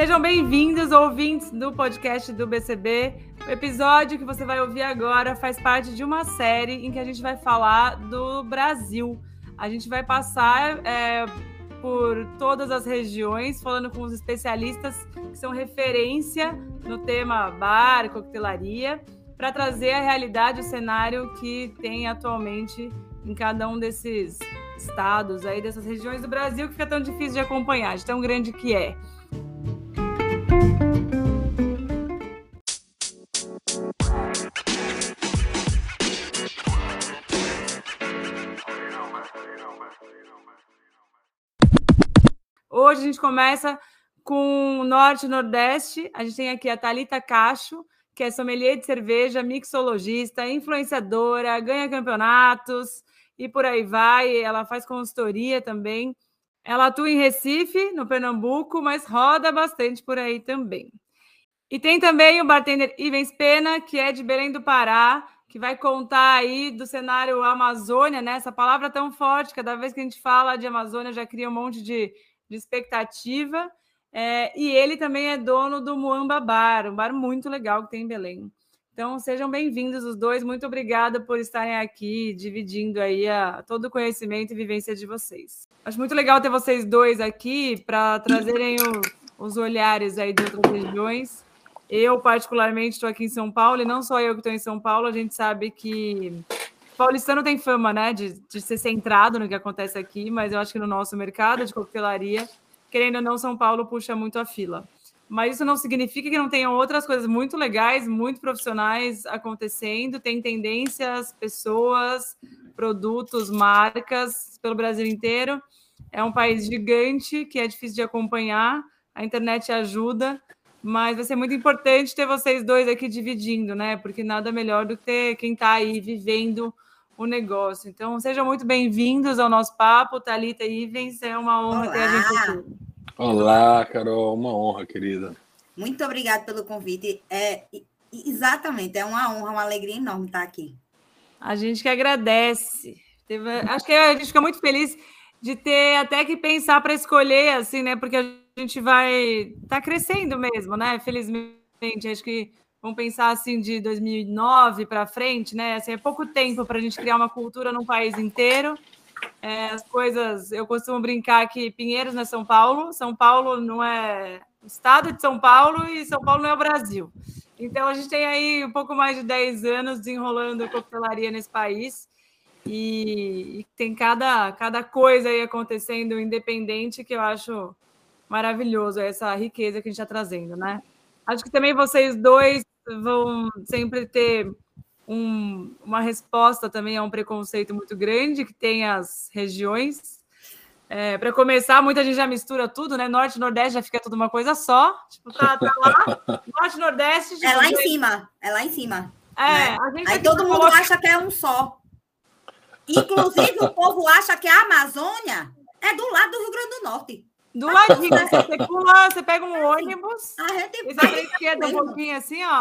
Sejam bem-vindos, ouvintes do podcast do BCB. O episódio que você vai ouvir agora faz parte de uma série em que a gente vai falar do Brasil. A gente vai passar é, por todas as regiões, falando com os especialistas que são referência no tema bar, coquetelaria, para trazer a realidade, o cenário que tem atualmente em cada um desses estados aí, dessas regiões do Brasil, que fica tão difícil de acompanhar, de tão grande que é. Hoje a gente começa com Norte e Nordeste. A gente tem aqui a Talita Cacho, que é sommelier de cerveja, mixologista, influenciadora, ganha campeonatos e por aí vai. Ela faz consultoria também. Ela atua em Recife, no Pernambuco, mas roda bastante por aí também. E tem também o bartender Ivens Pena, que é de Belém do Pará, que vai contar aí do cenário Amazônia, né? Essa palavra tão forte, cada vez que a gente fala de Amazônia já cria um monte de de expectativa. É, e ele também é dono do Muamba Bar, um bar muito legal que tem em Belém. Então, sejam bem-vindos os dois. Muito obrigada por estarem aqui, dividindo aí a, todo o conhecimento e vivência de vocês. Acho muito legal ter vocês dois aqui para trazerem o, os olhares aí de outras regiões. Eu, particularmente, estou aqui em São Paulo, e não só eu que estou em São Paulo, a gente sabe que paulistano tem fama, né, de, de ser centrado no que acontece aqui, mas eu acho que no nosso mercado de coquetelaria, querendo ou não, São Paulo puxa muito a fila. Mas isso não significa que não tenham outras coisas muito legais, muito profissionais acontecendo. Tem tendências, pessoas, produtos, marcas pelo Brasil inteiro. É um país gigante que é difícil de acompanhar. A internet ajuda, mas vai ser muito importante ter vocês dois aqui dividindo, né? Porque nada melhor do que ter quem está aí vivendo o negócio. Então, sejam muito bem-vindos ao nosso papo, Thalita e Ivens. É uma honra Olá. ter a gente aqui. Olá, Carol. Uma honra, querida. Muito obrigada pelo convite. É, exatamente, é uma honra, uma alegria enorme estar aqui. A gente que agradece. Teve, acho que a gente fica muito feliz de ter até que pensar para escolher, assim, né? Porque a gente vai tá crescendo mesmo, né? Felizmente, acho que vamos pensar assim de 2009 para frente, né? Assim, é pouco tempo para a gente criar uma cultura num país inteiro. É, as coisas, eu costumo brincar que Pinheiros não é São Paulo, São Paulo não é estado de São Paulo e São Paulo não é o Brasil. Então a gente tem aí um pouco mais de 10 anos desenrolando coquetelaria nesse país e, e tem cada, cada coisa aí acontecendo independente que eu acho maravilhoso essa riqueza que a gente está trazendo, né? Acho que também vocês dois vão sempre ter um, uma resposta também a um preconceito muito grande que tem as regiões. É, para começar, muita gente já mistura tudo, né? Norte e Nordeste já fica tudo uma coisa só. Tipo, tá, tá lá, Norte e Nordeste. É lá em cima, é lá em cima. É, né? Aí todo mundo coloca... acha que é um só. Inclusive, o povo acha que a Amazônia é do lado do Rio Grande do Norte. Do ladinho, você pula, você pega um ônibus, a gente vai para esquerda um pouquinho assim, ó.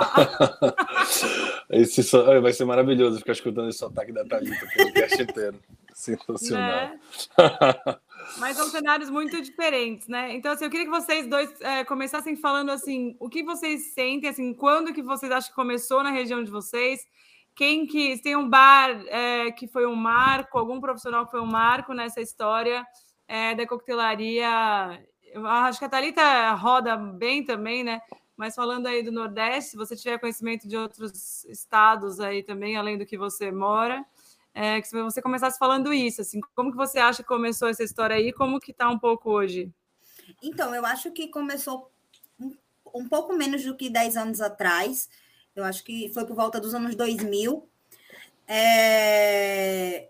Esse so... Vai ser maravilhoso ficar escutando esse sotaque da Thalita pelo cast inteiro. Sensacional. Né? Mas são cenários muito diferentes, né? Então, assim, eu queria que vocês dois é, começassem falando assim, o que vocês sentem, assim, quando que vocês acham que começou na região de vocês? Quem que tem um bar é, que foi um marco, algum profissional que foi um marco nessa história? é, da coquetelaria. Eu acho que a Thalita roda bem também, né? Mas falando aí do Nordeste, se você tiver conhecimento de outros estados aí também, além do que você mora, é, que você começasse falando isso, assim, como que você acha que começou essa história aí, como que está um pouco hoje? Então, eu acho que começou um, um pouco menos do que 10 anos atrás, eu acho que foi por volta dos anos 2000, é...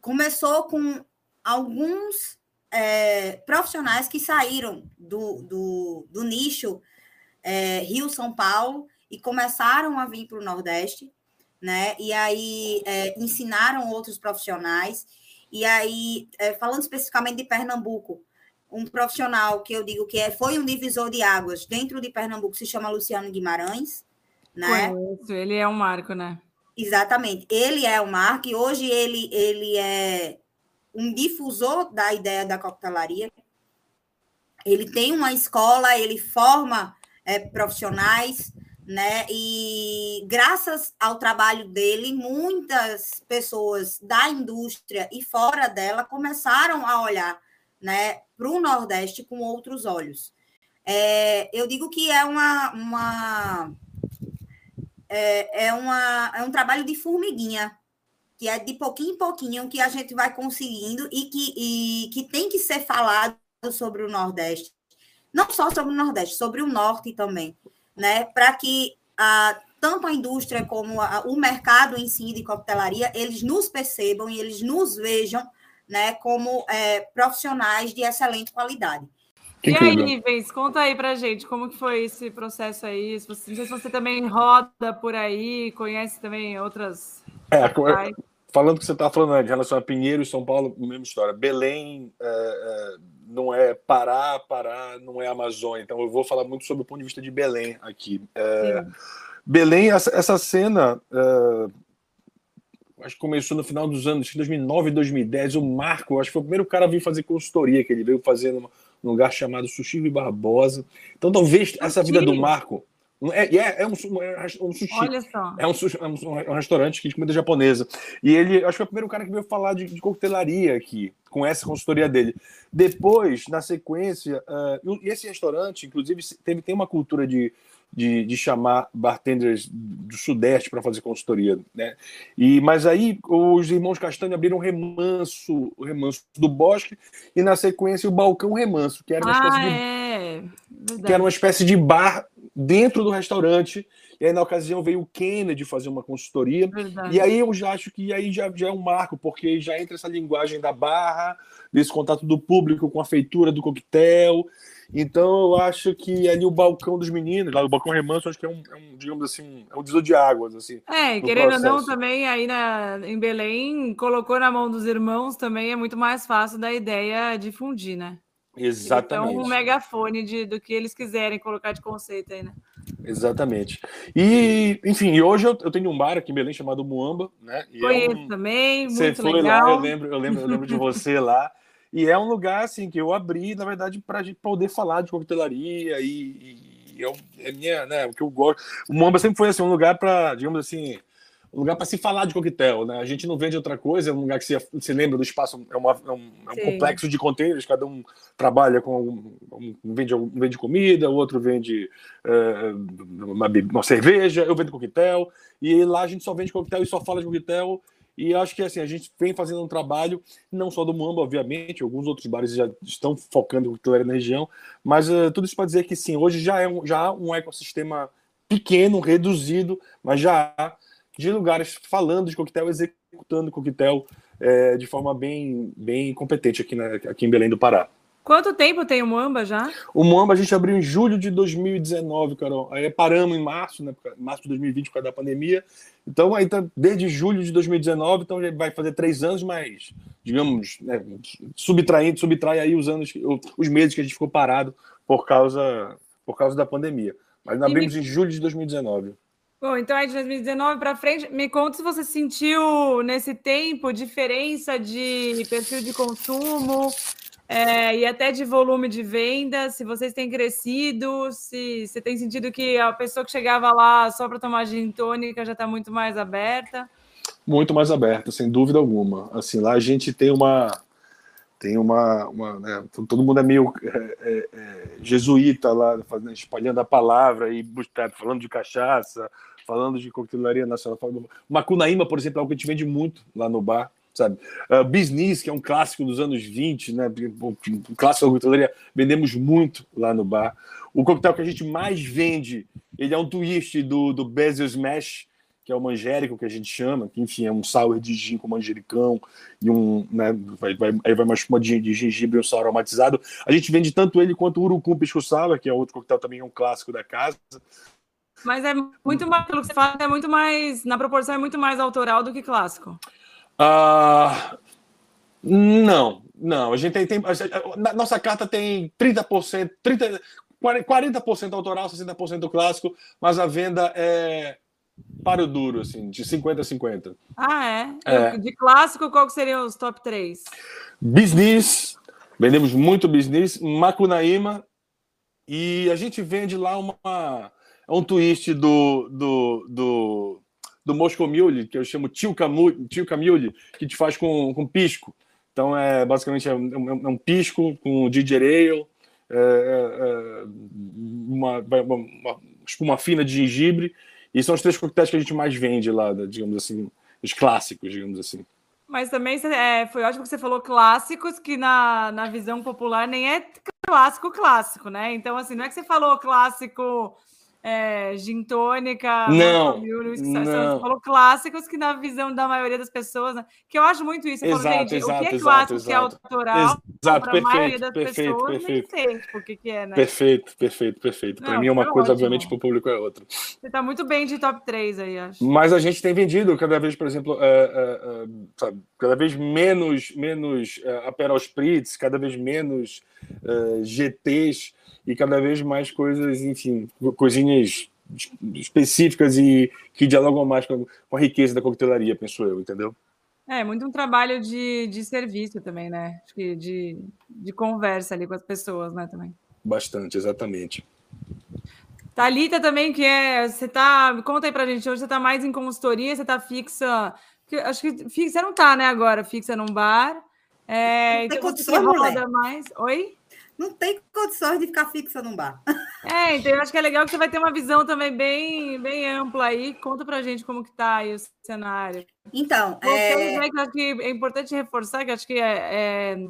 começou com alguns é, profissionais que saíram do, do, do nicho é, Rio-São Paulo e começaram a vir para o Nordeste, né? E aí é, ensinaram outros profissionais. E aí, é, falando especificamente de Pernambuco, um profissional que eu digo que é, foi um divisor de águas dentro de Pernambuco se chama Luciano Guimarães, né? Conheço, ele é um marco, né? Exatamente, ele é o marco e hoje ele, ele é um difusor da ideia da coquetelaria. ele tem uma escola, ele forma é, profissionais, né? E graças ao trabalho dele, muitas pessoas da indústria e fora dela começaram a olhar, né, para o Nordeste com outros olhos. É, eu digo que é uma, uma é, é, uma, é um trabalho de formiguinha, que é de pouquinho em pouquinho que a gente vai conseguindo e que, e, que tem que ser falado sobre o Nordeste. Não só sobre o Nordeste, sobre o Norte também, né? Para que a, tanto a indústria como a, o mercado em si de coquetelaria, eles nos percebam e eles nos vejam né, como é, profissionais de excelente qualidade. Que e aí, Vens, conta aí pra gente como que foi esse processo aí. Se você, não sei se você também roda por aí, conhece também outras. É, falando que você está falando né, de relação a Pinheiro e São Paulo, mesma história. Belém é, é, não é Pará, Pará não é Amazônia. Então eu vou falar muito sobre o ponto de vista de Belém aqui. É, Belém, essa, essa cena. É, acho que começou no final dos anos 2009 e 2010. O Marco, acho que foi o primeiro cara a vir fazer consultoria que ele veio fazendo num lugar chamado Sushi Barbosa. Então, talvez essa vida do Marco. É, é, é, um, é um sushi. Olha só. É um, é um, um restaurante de comida japonesa. E ele, acho que foi o primeiro cara que veio falar de, de coquetelaria aqui, com essa consultoria dele. Depois, na sequência, uh, esse restaurante, inclusive, teve, tem uma cultura de, de, de chamar bartenders do Sudeste para fazer consultoria, né? E mas aí os irmãos Castanho abriram o remanso, o remanso do Bosque e na sequência o balcão remanso, que era uma ah, espécie de é. que era uma espécie de bar dentro do restaurante. E aí, na ocasião, veio o Kennedy fazer uma consultoria. Verdade. E aí eu já acho que aí já, já é um marco, porque já entra essa linguagem da barra, desse contato do público com a feitura do coquetel. Então eu acho que ali o balcão dos meninos, lá o balcão remanso, acho que é um, é um digamos assim, é um de águas, assim. É, querendo ou não, também aí na, em Belém, colocou na mão dos irmãos também é muito mais fácil da ideia difundir, né? Exatamente. Então, um megafone de, do que eles quiserem colocar de conceito aí, né? Exatamente. E, enfim, hoje eu, eu, tenho um bar aqui em Belém chamado Muamba, né? E Conheço é um... também, muito Você foi legal. lá, eu lembro, eu lembro, eu lembro de você lá. E é um lugar assim que eu abri, na verdade, para a gente poder falar de coquetelaria e, e eu, é minha, né, o que eu gosto. O Muamba sempre foi assim um lugar para, digamos assim, um lugar para se falar de coquetel, né? A gente não vende outra coisa, é um lugar que se, se lembra do espaço, é, uma, é um, é um complexo de containers, cada um trabalha com um, vende, um vende comida, o outro vende é, uma, uma, cerveja, eu vendo coquetel, e lá a gente só vende coquetel e só fala de coquetel. E acho que assim, a gente vem fazendo um trabalho, não só do Muamba, obviamente, alguns outros bares já estão focando em coquetelaria na região, mas uh, tudo isso para dizer que sim, hoje já é um, já há um ecossistema pequeno, reduzido, mas já há de lugares falando de coquetel, executando coquetel é, de forma bem, bem competente aqui, na, aqui em Belém do Pará. Quanto tempo tem o Moamba já? O Moamba a gente abriu em julho de 2019, Carol. Aí paramos em março, né? Março de 2020 por causa da pandemia. Então, aí tá desde julho de 2019, então vai fazer três anos, mas, digamos, né, subtraindo, subtrai aí os anos, os meses que a gente ficou parado por causa, por causa da pandemia. Mas nós abrimos me... em julho de 2019. Bom, então aí de 2019 para frente, me conta se você sentiu nesse tempo diferença de perfil de consumo é, e até de volume de venda, se vocês têm crescido, se você tem sentido que a pessoa que chegava lá só para tomar gin tônica já está muito mais aberta. Muito mais aberta, sem dúvida alguma. Assim, lá a gente tem uma tem uma, uma né, todo mundo é meio é, é, é jesuíta lá, fazendo, espalhando a palavra e falando de cachaça, falando de coquetelaria nacional. Macunaíma, por exemplo, é algo que a gente vende muito lá no bar, sabe? Uh, Business, que é um clássico dos anos 20, né? Um clássico da coquetelaria, vendemos muito lá no bar. O coquetel que a gente mais vende, ele é um twist do, do Basil Smash, que é o manjérico que a gente chama, que enfim é um sour de gin com manjericão e um, né, vai, vai, aí vai uma de gengibre e um sour aromatizado. A gente vende tanto ele quanto o urucum pisco sour, que é outro coquetel também é um clássico da casa. Mas é muito mais, pelo que você fala, é muito mais, na proporção, é muito mais autoral do que clássico. Uh, não, não. A gente tem. tem a, nossa carta tem 30%, 30, 40% autoral, 60% clássico, mas a venda é para o duro, assim, de 50 a 50. Ah, é? é. De clássico, qual que seriam os top 3? Business, Vendemos muito business, Macunaíma, e a gente vende lá uma, um twist do, do, do, do Mule, que eu chamo Tio Camule, que te faz com, com pisco. Então, é basicamente é um, é um pisco com ginger ale, é, é, é uma, uma, espuma fina de gengibre, e são os três coquetéis que a gente mais vende lá, digamos assim, os clássicos, digamos assim. Mas também é, foi ótimo que você falou clássicos, que na, na visão popular nem é clássico clássico, né? Então, assim, não é que você falou clássico é, gin tônica, não, não. Você falou clássicos que na visão da maioria das pessoas, né? que eu acho muito isso. Exato, falou, exato, o que é exato, clássico, exato, que é autoral, exato, para a maioria das perfeito, pessoas, perfeito. sei tipo, o que, que é, né? Perfeito, perfeito, perfeito. Para mim é uma coisa, ótimo. obviamente, para o público é outra. Você está muito bem de top 3 aí, acho. Mas a gente tem vendido cada vez, por exemplo, uh, uh, uh, sabe, cada vez menos, menos uh, Aperol Spritz, cada vez menos GTs e cada vez mais coisas, enfim, coisinhas específicas e que dialogam mais com, a riqueza da coquetelaria, penso eu, entendeu? É, muito um trabalho de, de serviço também, né? Acho que de, de conversa ali com as pessoas, né, também. Bastante, exatamente. Talita também, que é. Você tá. Conta aí pra gente, hoje você tá mais em consultoria, você tá fixa. Acho que fixa não tá, né, agora, fixa num bar. É, então você roda mais. Oi? Não tem condições de ficar fixa num bar. É, então eu acho que é legal que você vai ter uma visão também bem, bem ampla aí. Conta pra gente como que tá aí o cenário. Então, é... que acho que é importante reforçar que acho que é, é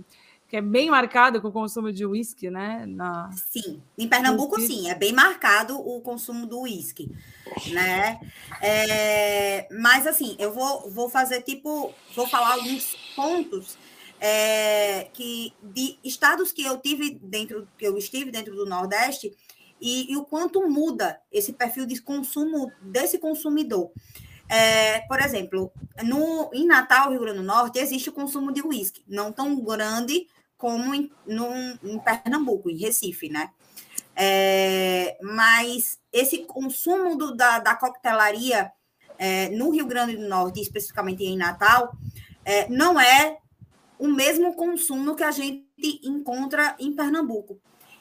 que é bem marcado com o consumo de uísque, né? Na... Sim, em Pernambuco, sim, é bem marcado o consumo do uísque, né? É... Mas, assim, eu vou, vou fazer tipo, vou falar alguns pontos é, que de estados que eu tive dentro, que eu estive dentro do Nordeste, e, e o quanto muda esse perfil de consumo desse consumidor. É, por exemplo, no, em Natal, Rio Grande do Norte, existe o consumo de uísque, não tão grande como em, no, em Pernambuco, em Recife, né? É, mas esse consumo do, da, da coquetelaria é, no Rio Grande do Norte, especificamente em Natal, é, não é o mesmo consumo que a gente encontra em Pernambuco.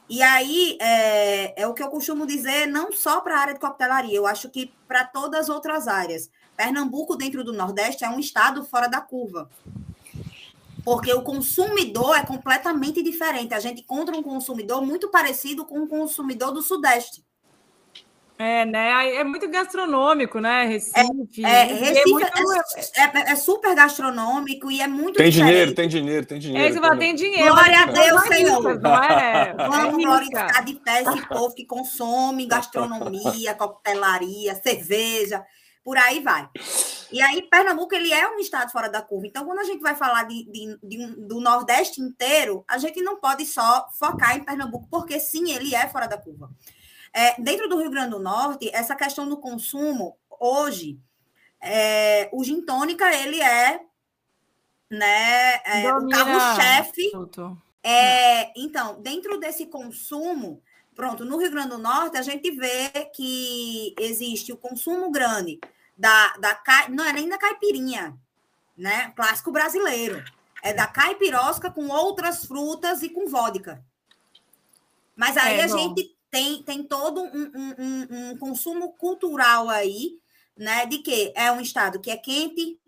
E aí, é, é o que eu costumo dizer, não só para a área de coquetelaria, eu acho que para todas as outras áreas. Pernambuco, dentro do Nordeste, é um estado fora da curva. Porque o consumidor é completamente diferente. A gente encontra um consumidor muito parecido com o consumidor do Sudeste. É, né? É muito gastronômico, né? Recife. É, é Recife é, muito... é, é, é, super gastronômico e é muito Tem diferente. dinheiro, tem dinheiro, tem dinheiro. É, você fala, tem dinheiro. Glória a Deus, Senhor. Não é? Vamos glorificar de pé esse povo que consome gastronomia, coquetelaria, cerveja, por aí vai. E aí, Pernambuco, ele é um estado fora da curva. Então, quando a gente vai falar de, de, de, do Nordeste inteiro, a gente não pode só focar em Pernambuco, porque sim, ele é fora da curva. É, dentro do Rio Grande do Norte, essa questão do consumo, hoje, é, o gin tônica, ele é, né, é o carro-chefe. É, então, dentro desse consumo, pronto, no Rio Grande do Norte, a gente vê que existe o consumo grande da, da não é nem da caipirinha, né, clássico brasileiro, é da caipirosca com outras frutas e com vodka. Mas aí é, a bom. gente tem, tem todo um, um, um, consumo cultural aí, né? De que é um estado que é quente,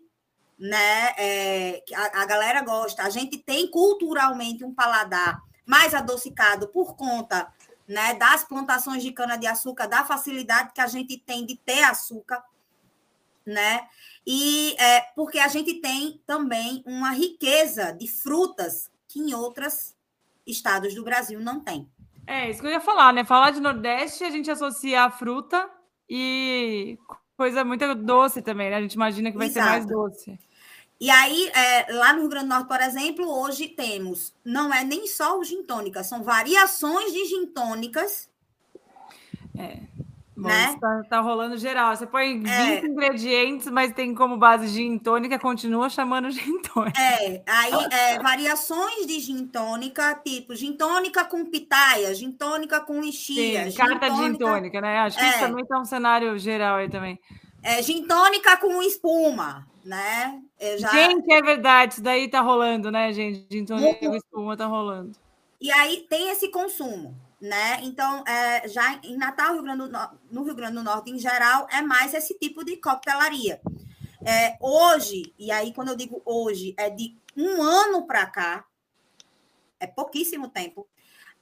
né? É, a, a galera gosta. A gente tem culturalmente um paladar mais adocicado por conta né, das plantações de cana-de-açúcar, da facilidade que a gente tem de ter açúcar, né? E é, porque a gente tem também uma riqueza de frutas que em outros estados do Brasil não tem. É, isso que eu ia falar, né? Falar de Nordeste, a gente associa a fruta e coisa muito doce também, né? A gente imagina que vai Exato. ser mais doce. E aí, é, lá no Rio Grande do Norte, por exemplo, hoje temos, não é nem só o gin tônica, são variações de gin tônicas. É. Bom, né? Tá, tá, rolando geral. Você põe 20 é. ingredientes, mas tem como base gin tônica, continua chamando gin tônica. É, aí é, variações de gin tônica, tipo gin tônica com pitaia, gin tônica com lixia. Sim, carta de gin tônica, né? Acho que é. isso também tá um cenário geral aí também. É, gin tônica com espuma, né? Já... Gente, é verdade, isso daí tá rolando, né, gente? De tônico espuma tá rolando. E aí tem esse consumo, né? Então, é, já em Natal, Rio Grande no Rio Grande do Norte, em geral, é mais esse tipo de coquetelaria. É, hoje, e aí quando eu digo hoje, é de um ano para cá, é pouquíssimo tempo,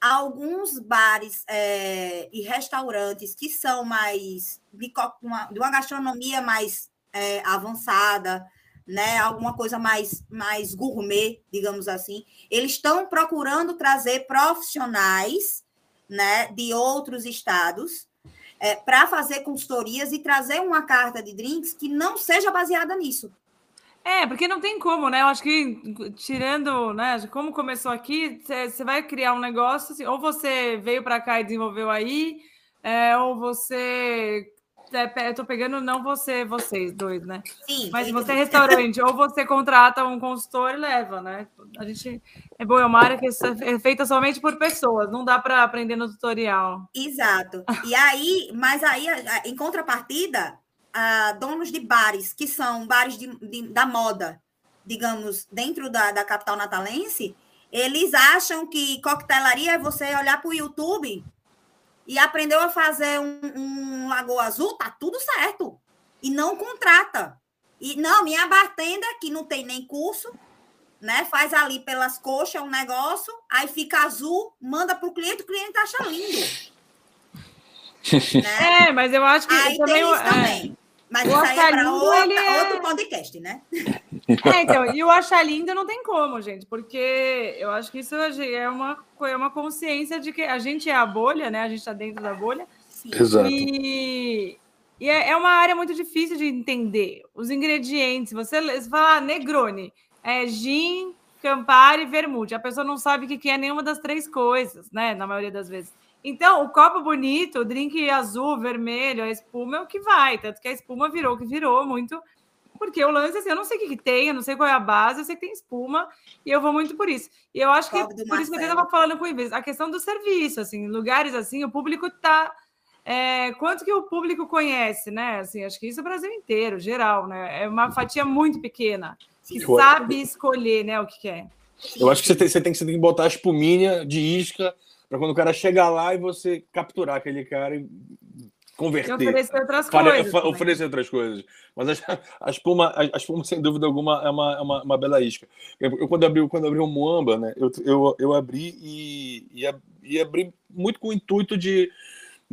alguns bares é, e restaurantes que são mais de uma, de uma gastronomia mais é, avançada, né, alguma coisa mais, mais gourmet, digamos assim, eles estão procurando trazer profissionais né, de outros estados é, para fazer consultorias e trazer uma carta de drinks que não seja baseada nisso. É, porque não tem como, né? Eu acho que, tirando, né, como começou aqui, você vai criar um negócio, assim, ou você veio para cá e desenvolveu aí, é, ou você. É, eu tô pegando não você, vocês dois, né? Sim. Mas você é restaurante, ou você contrata um consultor e leva, né? A gente. É bom, é uma área que é feita somente por pessoas, não dá para aprender no tutorial. Exato. E aí, mas aí, em contrapartida, donos de bares, que são bares de, de, da moda, digamos, dentro da, da capital natalense, eles acham que coquetelaria é você olhar para o YouTube e aprendeu a fazer um, um Lagoa Azul, tá tudo certo. E não contrata. E não, minha bartender, que não tem nem curso, né? Faz ali pelas coxas um negócio, aí fica azul, manda para o cliente, o cliente acha lindo. né? É, mas eu acho que aí também, tem isso é... também. Mas o isso aí é para outro, é... outro podcast, né? É, então, e o achar lindo não tem como, gente, porque eu acho que isso é uma, é uma consciência de que a gente é a bolha, né? A gente está dentro da bolha. Sim. Exato. E, e é, é uma área muito difícil de entender. Os ingredientes, você, você fala ah, Negroni, é gin, Campari, vermute. A pessoa não sabe o que é nenhuma das três coisas, né? Na maioria das vezes. Então, o copo bonito, o drink azul, vermelho, a espuma é o que vai. Tanto que a espuma virou o que virou muito. Porque o lance, assim, eu não sei o que, que tem, eu não sei qual é a base, eu sei que tem espuma e eu vou muito por isso. E eu acho que, por isso que eu estava falando com o Ives, a questão do serviço, assim, lugares assim, o público tá. É, quanto que o público conhece, né? Assim, acho que isso é o Brasil inteiro, geral, né? É uma fatia muito pequena que sabe escolher, né, o que quer. Eu acho que você tem, você tem, você tem que botar a espuminha de isca para quando o cara chegar lá e você capturar aquele cara e converter. E oferecer outras coisas. Oferecer outras coisas. Mas a, a, espuma, a, a, espuma, sem dúvida alguma, é uma, é uma, uma bela isca. Eu, quando abri, quando abri o Moamba, né, eu, eu, eu abri e, e, e abri muito com o intuito de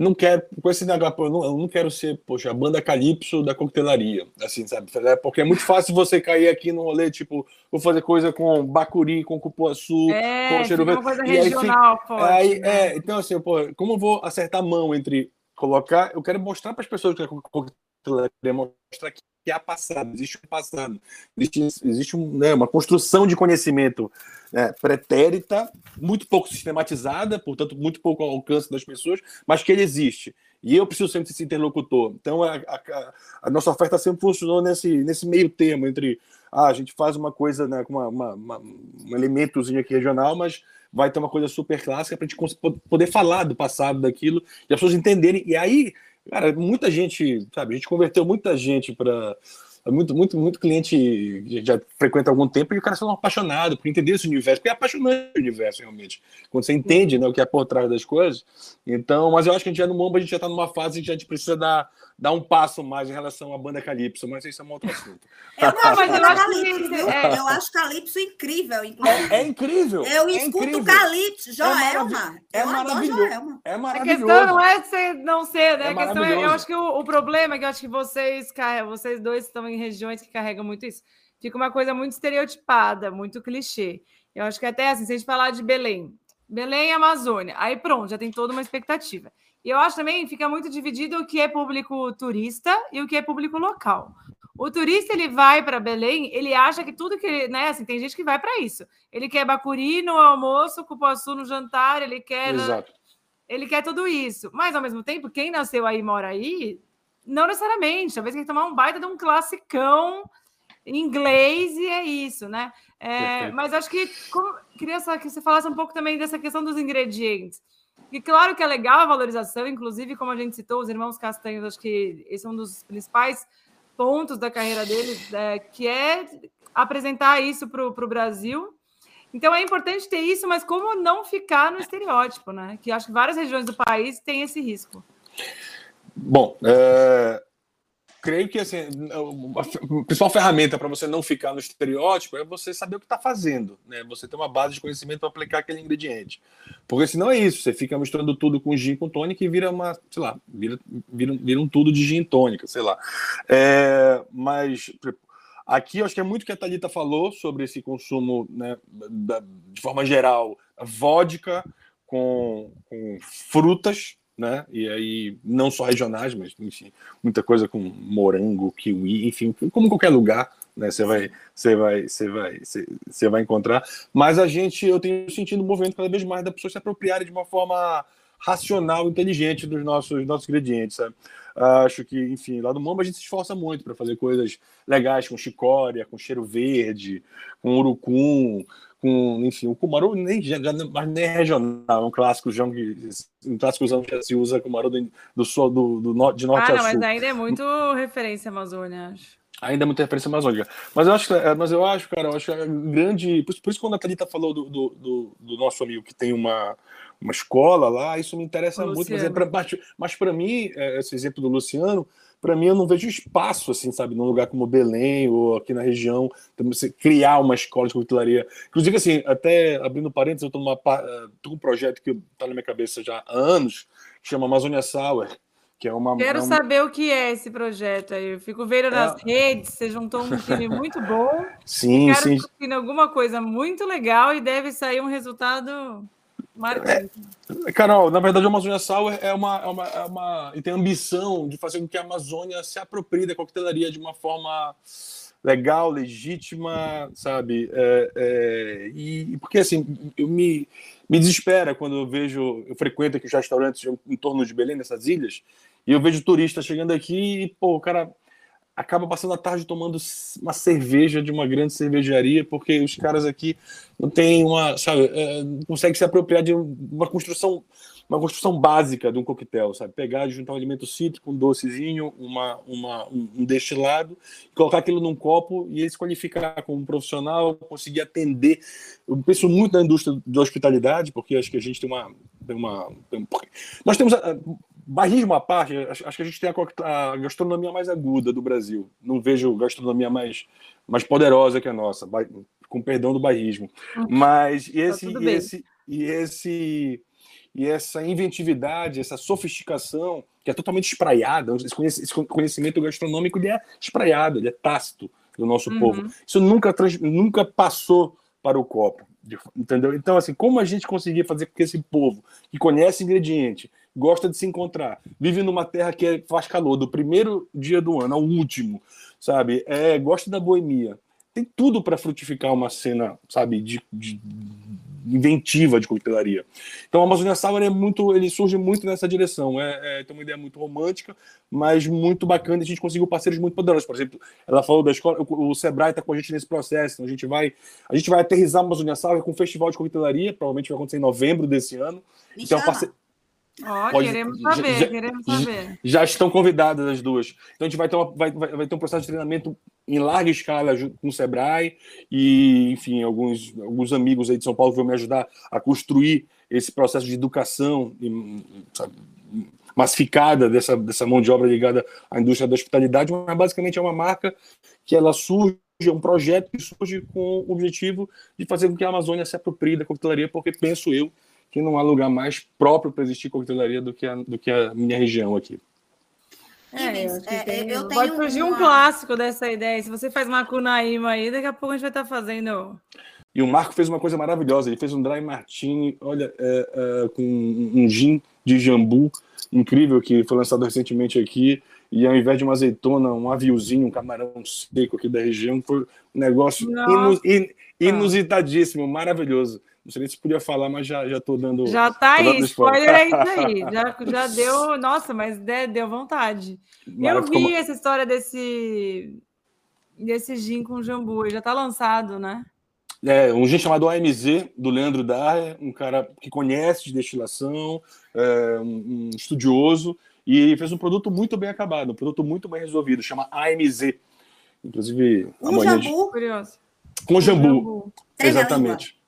não quero, com esse negócio, eu não, eu não quero ser, poxa, a banda Calypso da coquetelaria, assim, sabe? É porque é muito fácil você cair aqui no rolê, tipo, vou fazer coisa com bacuri, com cupuaçu, é, com cheiro verde. coisa regional, aí, aí, né? é, então, assim, pô, como eu vou acertar a mão entre colocar, eu quero mostrar para as pessoas que a que há passado, existe um passado, existe, existe um, né, uma construção de conhecimento né, pretérita, muito pouco sistematizada, portanto, muito pouco ao alcance das pessoas, mas que ele existe. E eu preciso sempre ser interlocutor. Então, a, a, a nossa oferta sempre funcionou nesse, nesse meio termo entre ah, a gente faz uma coisa né, com uma, uma, uma, um elementozinho aqui regional, mas vai ter uma coisa super clássica para a gente poder falar do passado daquilo e as pessoas entenderem. E aí Cara, muita gente, sabe, a gente converteu muita gente para muito, muito, muito cliente já frequenta há algum tempo e o cara são apaixonado por entender esse universo, porque é apaixonante o universo, realmente. Quando você entende né, o que é por trás das coisas. Então, mas eu acho que a gente já no Momba, a gente já está numa fase que a gente precisa dar, dar um passo mais em relação à banda Calypso, mas isso é um outro assunto. Eu, não, mas eu, acho Calypso, é, eu acho Calypso incrível, inclusive. É, é incrível. Eu é escuto incrível. Calypso, Joelma. É, maravilhoso. É maravilhoso. A questão não é ser, não ser, né? É a questão é, eu acho que o, o problema é que eu acho que vocês, vocês dois estão em regiões que carregam muito isso. Fica uma coisa muito estereotipada, muito clichê. Eu acho que até assim, se a gente falar de Belém, Belém e Amazônia, aí pronto, já tem toda uma expectativa. E eu acho também fica muito dividido o que é público turista e o que é público local. O turista ele vai para Belém, ele acha que tudo que, né, assim, tem gente que vai para isso. Ele quer bacuri no almoço, cupuaçu no jantar, ele quer Exato. ele quer tudo isso. Mas ao mesmo tempo, quem nasceu aí mora aí, não necessariamente. Talvez que tomar um baita de um classicão inglês e é isso, né? É, mas acho que como, queria só que você falasse um pouco também dessa questão dos ingredientes. E claro que é legal a valorização, inclusive, como a gente citou, os irmãos Castanhos, acho que esse é um dos principais pontos da carreira dele, é, que é apresentar isso para o Brasil. Então é importante ter isso, mas como não ficar no estereótipo, né? Que acho que várias regiões do país têm esse risco. Bom, é, creio que assim, a principal ferramenta para você não ficar no estereótipo é você saber o que está fazendo, né? Você ter uma base de conhecimento para aplicar aquele ingrediente. Porque senão é isso, você fica misturando tudo com gin com tônica e vira uma, sei lá, vira, vira, vira um tudo de gin tônica, sei lá. É, mas aqui eu acho que é muito que a Thalita falou sobre esse consumo, né, da, de forma geral, vodka com, com frutas, né? E aí, não só regionais, mas enfim, muita coisa com morango, kiwi, enfim, como qualquer lugar, né? Você vai, você vai, você vai, você vai encontrar. Mas a gente, eu tenho sentido um movimento cada vez mais da pessoa se apropriar de uma forma racional, inteligente dos nossos, nossos ingredientes, sabe? Acho que, enfim, lá do Momba a gente se esforça muito para fazer coisas legais com chicória, com cheiro verde, com urucum, com, enfim, o Kumaru nem, mas nem é regional, é um clássico já, um clássico que se usa Kumaru do, do, sul, do, do, do de norte ah, não, a sul. mas ainda é muito referência Amazônia, acho. Ainda é muita referência amazônica. Mas eu acho, é, mas eu acho, cara, eu acho que é grande. Por, por isso, quando a Thalita falou do, do, do, do, nosso amigo que tem uma, uma escola lá, isso me interessa muito. Mas, é pra, mas para mim, esse exemplo do Luciano, para mim eu não vejo espaço, assim, sabe, num lugar como Belém ou aqui na região, você criar uma escola de coquetelaria. Inclusive, assim, até abrindo parênteses, eu estou numa eh, tô um projeto que está na minha cabeça já há anos, que chama Amazônia Sour, que é uma. Quero é saber o que é esse projeto aí. Eu fico vendo nas é... redes, você juntou um time muito bom. Sim, sim. Alguma coisa muito legal e deve sair um resultado Marcante. É, Carol, na verdade, a Amazônia Sour é uma, é uma, é uma. e tem ambição de fazer com que a Amazônia se aproprie da coquetelaria de uma forma legal, legítima, sabe? É, é, e porque assim, eu me, me desespera quando eu vejo, eu frequento aqui os restaurantes em torno de Belém, nessas ilhas, e eu vejo turistas chegando aqui e, pô, o cara acaba passando a tarde tomando uma cerveja de uma grande cervejaria, porque os caras aqui não tem uma, sabe, é, consegue se apropriar de uma construção, uma construção básica de um coquetel, sabe? Pegar juntar um alimento cítrico, um docezinho, uma, uma, um destilado, colocar aquilo num copo e ele se qualificar como profissional, conseguir atender. Eu penso muito na indústria da hospitalidade, porque acho que a gente tem uma, tem uma tem, nós temos barrismo à parte, acho que a gente tem a, gastronomia mais aguda do Brasil. Não vejo gastronomia mais, mais poderosa que a nossa, com perdão do barrismo. Uhum. Mas e tá esse, tá e esse, e esse e essa inventividade, essa sofisticação que é totalmente espraiada, esse conhecimento gastronômico ele é espraiado, ele é tácito do nosso uhum. povo. Isso nunca, nunca passou para o copo, entendeu? Então, assim, como a gente conseguir fazer com que esse povo que conhece ingrediente, gosta de se encontrar, vive numa terra que é, faz calor, do primeiro dia do ano ao último, sabe? É, gosta da boemia. Tem tudo para frutificar uma cena, sabe, de, de, inventiva de coquetelaria. Então, a Amazônia Sour é muito, ele surge muito nessa direção. É, é, tem uma ideia muito romântica, mas muito bacana. A gente conseguiu parceiros muito poderosos. Por exemplo, ela falou da escola, o, o Sebrae está com a gente nesse processo. Então, a gente vai, a gente vai aterrizar a Amazônia Sour com um festival de coquetelaria, provavelmente vai acontecer em novembro desse ano. Me então. Oh, Pode, queremos saber, já, queremos saber. Já estão convidadas as duas. Então a gente vai ter, uma, vai, vai, ter um processo de treinamento em larga escala com o Sebrae e, enfim, alguns, alguns amigos aí de São Paulo vão me ajudar a construir esse processo de educação sabe, massificada dessa, dessa mão de obra ligada à indústria da hospitalidade, mas basicamente é uma marca que ela surge é um projeto que surge com o objetivo de fazer com que a Amazônia se aproprie da coquetelaria, porque penso eu que não há lugar mais próprio para existir coquetelaria do que a, do que a minha região aqui. É, eu é, eu Pode surgir uma... um clássico dessa ideia. Se você faz uma Cunaíma aí, daqui a pouco a gente vai estar tá fazendo. E o Marco fez uma coisa maravilhosa. Ele fez um dry martini, olha, é, é, com um gin de jambu incrível que foi lançado recentemente aqui. E ao invés de uma azeitona, um aviozinho, um camarão seco aqui da região, foi um negócio inus, in, inusitadíssimo, maravilhoso. Não sei nem se podia falar, mas já já tô dando. Já tá aí, spoiler é isso aí. Já, já deu, nossa, mas deu vontade. eu vi como... essa história desse desse gin com jambu, já tá lançado, né? É, um gin chamado AMZ, do Leandro Darre, um cara que conhece de destilação, é, um, um, estudioso, e fez um produto muito bem acabado, um produto muito bem resolvido, chama AMZ. Inclusive, Um amanhã. jambu. Curioso. Com jambu. Jambu. Treme a Exatamente.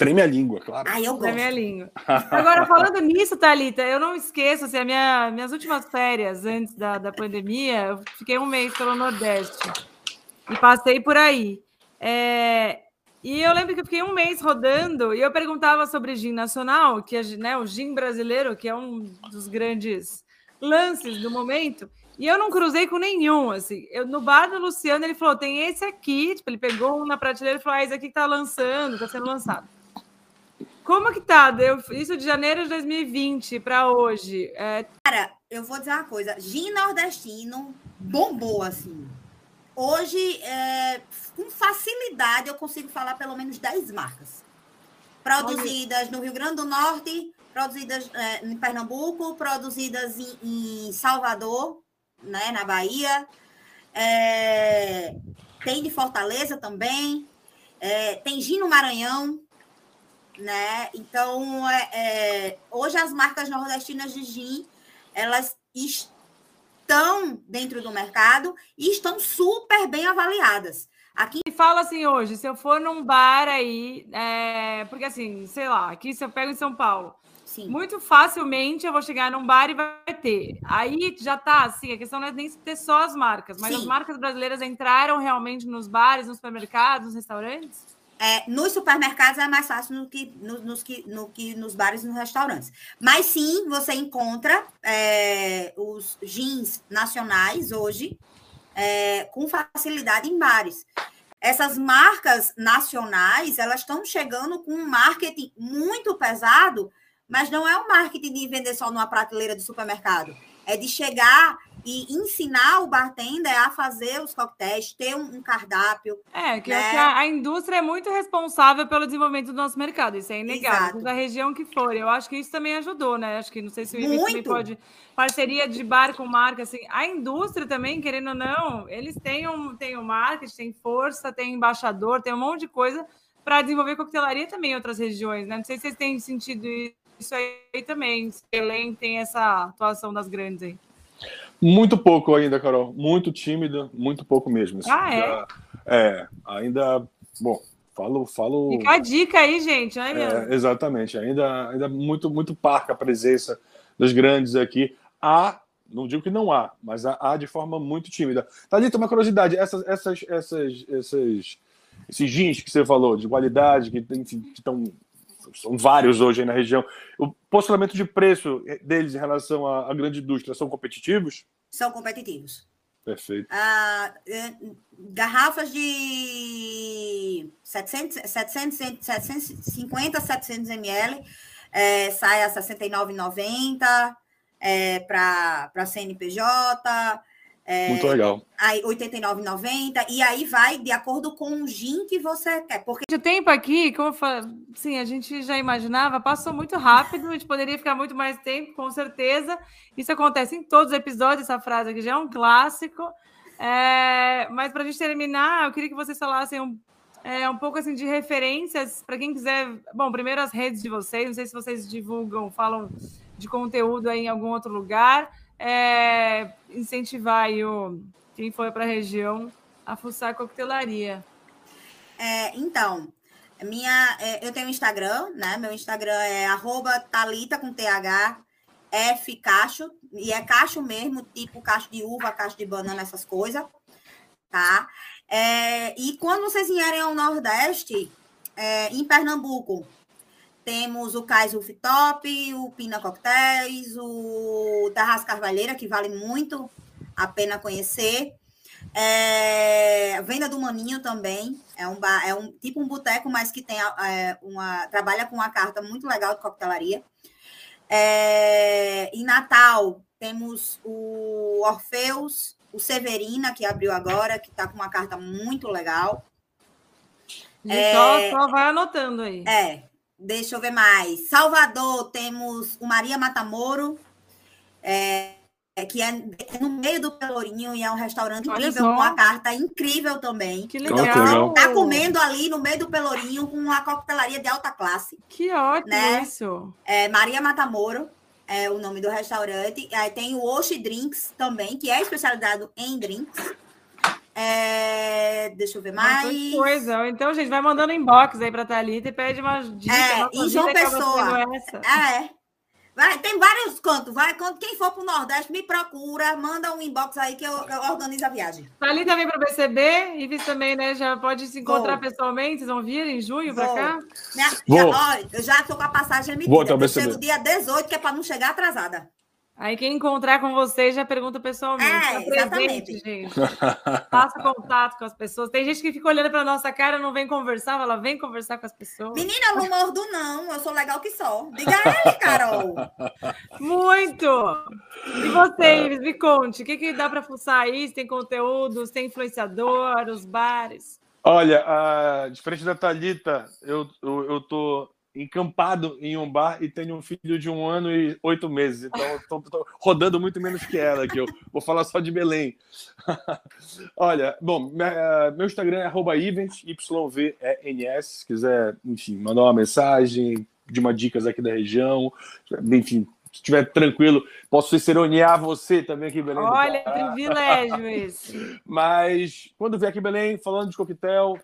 Treme a língua, claro. Ai, eu gosto. minha língua. Agora, falando nisso, Thalita, eu não esqueço, assim, a minha, minhas últimas férias antes da, da pandemia, eu fiquei um mês pelo Nordeste e passei por aí. É, e eu lembro que eu fiquei um mês rodando e eu perguntava sobre gin nacional, que é né, o gin brasileiro, que é um dos grandes lances do momento, e eu não cruzei com nenhum, assim. Eu, no bar do Luciano, ele falou, tem esse aqui, tipo, ele pegou um na prateleira e falou, ah, esse aqui que tá lançando, tá sendo lançado. Como que tá? Deu isso de janeiro de 2020 para hoje. É, Cara, eu vou dizer uma coisa. Gin nordestino bombou, assim. Hoje, é, com facilidade, eu consigo falar pelo menos 10 marcas. Produzidas no Rio Grande do Norte, produzidas é, em Pernambuco, produzidas em, em Salvador, né, na Bahia. É, tem de Fortaleza também. É, tem gin no Maranhão, né? Então, é, é, hoje as marcas nordestinas de gin, elas estão dentro do mercado e estão super bem avaliadas. Aqui e fala assim hoje, se eu for num bar aí, é, porque assim, sei lá, aqui se eu pego em São Paulo, sim, muito facilmente eu vou chegar num bar e vai ter. Aí já tá assim, a questão não é nem ter só as marcas, mas Sim. as marcas brasileiras entraram realmente nos bares, nos supermercados, nos restaurantes? É, nos supermercados é mais fácil no que, no- nos, que, no que nos bares e nos restaurantes. Mas sim, você encontra é, os jeans nacionais hoje é, com facilidade em bares. Essas marcas nacionais, elas estão chegando com um marketing muito pesado, mas não é um marketing de vender só numa prateleira de supermercado. É de chegar e ensinar o bartender a fazer os coquetéis, ter um, um cardápio. É, que, Né? que a, a indústria é muito responsável pelo desenvolvimento do nosso mercado, isso é inegável, da região que for. Eu acho que isso também ajudou, né? Acho que não sei se o IME também pode. Parceria de bar com marca, assim. A indústria também, querendo ou não, eles têm um, têm um marketing, tem força, tem embaixador, tem um monte de coisa para desenvolver coquetelaria também em outras regiões, né? Não sei se vocês têm sentido isso aí também. Se Belém tem essa atuação das grandes aí. Muito pouco ainda, Carol. Muito tímida, muito pouco mesmo. assim. Ah, é? Já- é, ainda. Bom, falo. falo Fica a dica aí, gente, Leandro? é, exatamente. Ainda, ainda muito, muito parca a presença dos grandes aqui. Há, não digo que não há, mas há, há de forma muito tímida. Thalita, uma curiosidade: essas, essas, essas, essas, esses jeans que você falou, de qualidade, que estão. São vários hoje aí na região. O posicionamento de preço deles em relação à, à grande indústria são competitivos? São competitivos. Perfeito. Ah, eh, garrafas de 700, 700, 750, 700 ml, eh, sai a R$ 69,90 é, para CNPJ, Muito legal. aí R$ 89,90, e aí vai de acordo com o gin que você quer. Porque O tempo aqui, como sim, a gente já imaginava, passou muito rápido, a gente poderia ficar muito mais tempo, com certeza. Isso acontece em todos os episódios, essa frase aqui já é um clássico. É, mas para a gente terminar, eu queria que vocês falassem um, é, um pouco assim de referências para quem quiser. Bom, primeiro as redes de vocês, não sei se vocês divulgam, falam de conteúdo aí em algum outro lugar. É, incentivar o, quem for para a região a fuçar a coquetelaria. É, então, minha, é, eu tenho Instagram, né? Meu Instagram é arroba com TH F Cacho, e é cacho mesmo, tipo cacho de uva, cacho de banana, essas coisas, tá? É, e quando vocês vierem ao Nordeste, é, em Pernambuco, temos o Cais Rooftop, o Pina Coquetéis, o Terras Carvalheira, que vale muito a pena conhecer. É, venda do Maninho também. É um, bar, é um tipo um boteco, mas que tem é, uma. trabalha com uma carta muito legal de coquetelaria. É, em Natal temos o Orfeus, o Severina, que abriu agora, que está com uma carta muito legal. É... Só, só vai anotando aí. É, deixa eu ver mais. Salvador temos o Maria Matamoro, é, que é no meio do Pelourinho e é um restaurante Olha incrível, só. com uma carta incrível também. Que Então, legal. que legal. Tá comendo ali no meio do Pelourinho com uma coquetelaria de alta classe. Que ótimo Né? isso. É, Maria Matamoro. é o nome do restaurante. Aí tem o Oshi Drinks também, que é especializado em drinks. É, deixa eu ver mais. Coisa. Então, gente, vai mandando inbox aí para Thalita e pede umas dicas. É, em João Pessoa. É. Vai, tem vários cantos. Vai, quem for para o Nordeste, me procura, manda um inbox aí que eu, eu organizo a viagem. Thalita vem para o BCB, Ives também, né? Já pode se encontrar vou. pessoalmente. Vocês vão vir em junho para cá? Minha, vou. Já, ó, eu já estou com a passagem emitida. Eu chego dia 18, que é para não chegar atrasada. Aí quem encontrar com vocês já pergunta pessoalmente. É, exatamente. gente. Faça contato com as pessoas. Tem gente que fica olhando para nossa cara, não vem conversar, ela vem conversar com as pessoas. Menina, eu não mordo não, eu sou legal que só. Diga ele, Carol. Muito. E você, Ives, me conte, o que, que dá para fuçar aí? Tem conteúdos, tem influenciador, os bares? Olha, uh, diferente da Thalita, eu, eu, eu tô encampado em um bar e tenho um filho de um ano e oito meses. Então, estou rodando muito menos que ela, que eu vou falar só de Belém. Olha, bom, eh, meu Instagram é arroba YVNS, se quiser, enfim, mandar uma mensagem, de uma dicas aqui da região, enfim, se estiver tranquilo, posso ciceronear você também aqui em Belém. Olha, privilégio esse. Mas, quando vier aqui em Belém, falando de coquetel,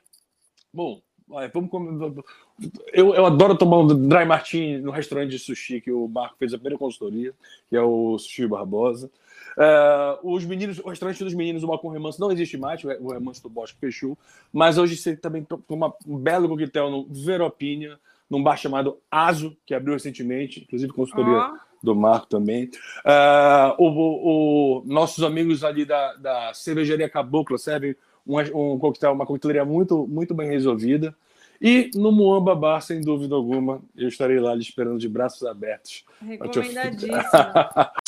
bom, vamos eu, eu adoro tomar um dry martini no restaurante de sushi que o Marco fez a primeira consultoria, que é o Sushi Barbosa. Uh, os meninos, o restaurante dos meninos, o Balcão Remanso, não existe mais, o Remanso do Bosque fechou, mas hoje você também toma um belo coquetel no Veropinha, num bar chamado Aso, que abriu recentemente, inclusive consultoria oh. do Marco também. Uh, o, o, nossos amigos ali da, da cervejaria Cabocla servem um, um coquetel, uma coquetelaria muito, muito bem resolvida. E no Muamba Bar, sem dúvida alguma, eu estarei lá lhe esperando de braços abertos. Recomendadíssimo.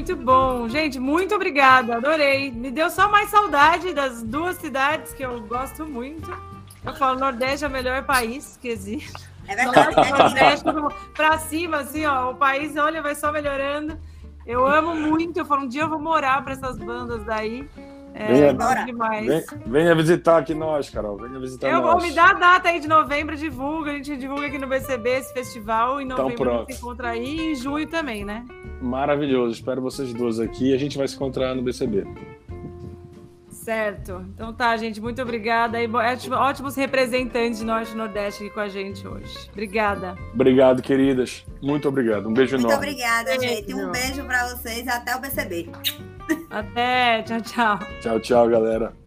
Muito bom. Gente, muito obrigada. Adorei. Me deu só mais saudade das duas cidades que eu gosto muito. Eu falo, Nordeste é o melhor país que existe. É verdade. Nordeste, pra cima, assim, ó, o país, olha, vai só melhorando. Eu amo muito. Eu falo, um dia eu vou morar para essas bandas daí. É, venha, demais. Venha, visitar aqui nós, Carol. Venha visitar eu nós. vou me dar a data aí de novembro, divulga. A gente divulga aqui no BCB esse festival. Em então, novembro então, a gente se encontra aí e em junho também, né? Maravilhoso. Espero vocês duas aqui. A gente vai se encontrar no BCB. Certo. Então tá, gente, muito obrigada. E ótimos representantes de Norte e Nordeste aqui com a gente hoje. Obrigada. Obrigado, queridas. Muito obrigado. Um beijo muito enorme. Muito obrigada, gente. Um beijo para vocês. Até o BCB. Até. Tchau, tchau. Tchau, tchau, galera.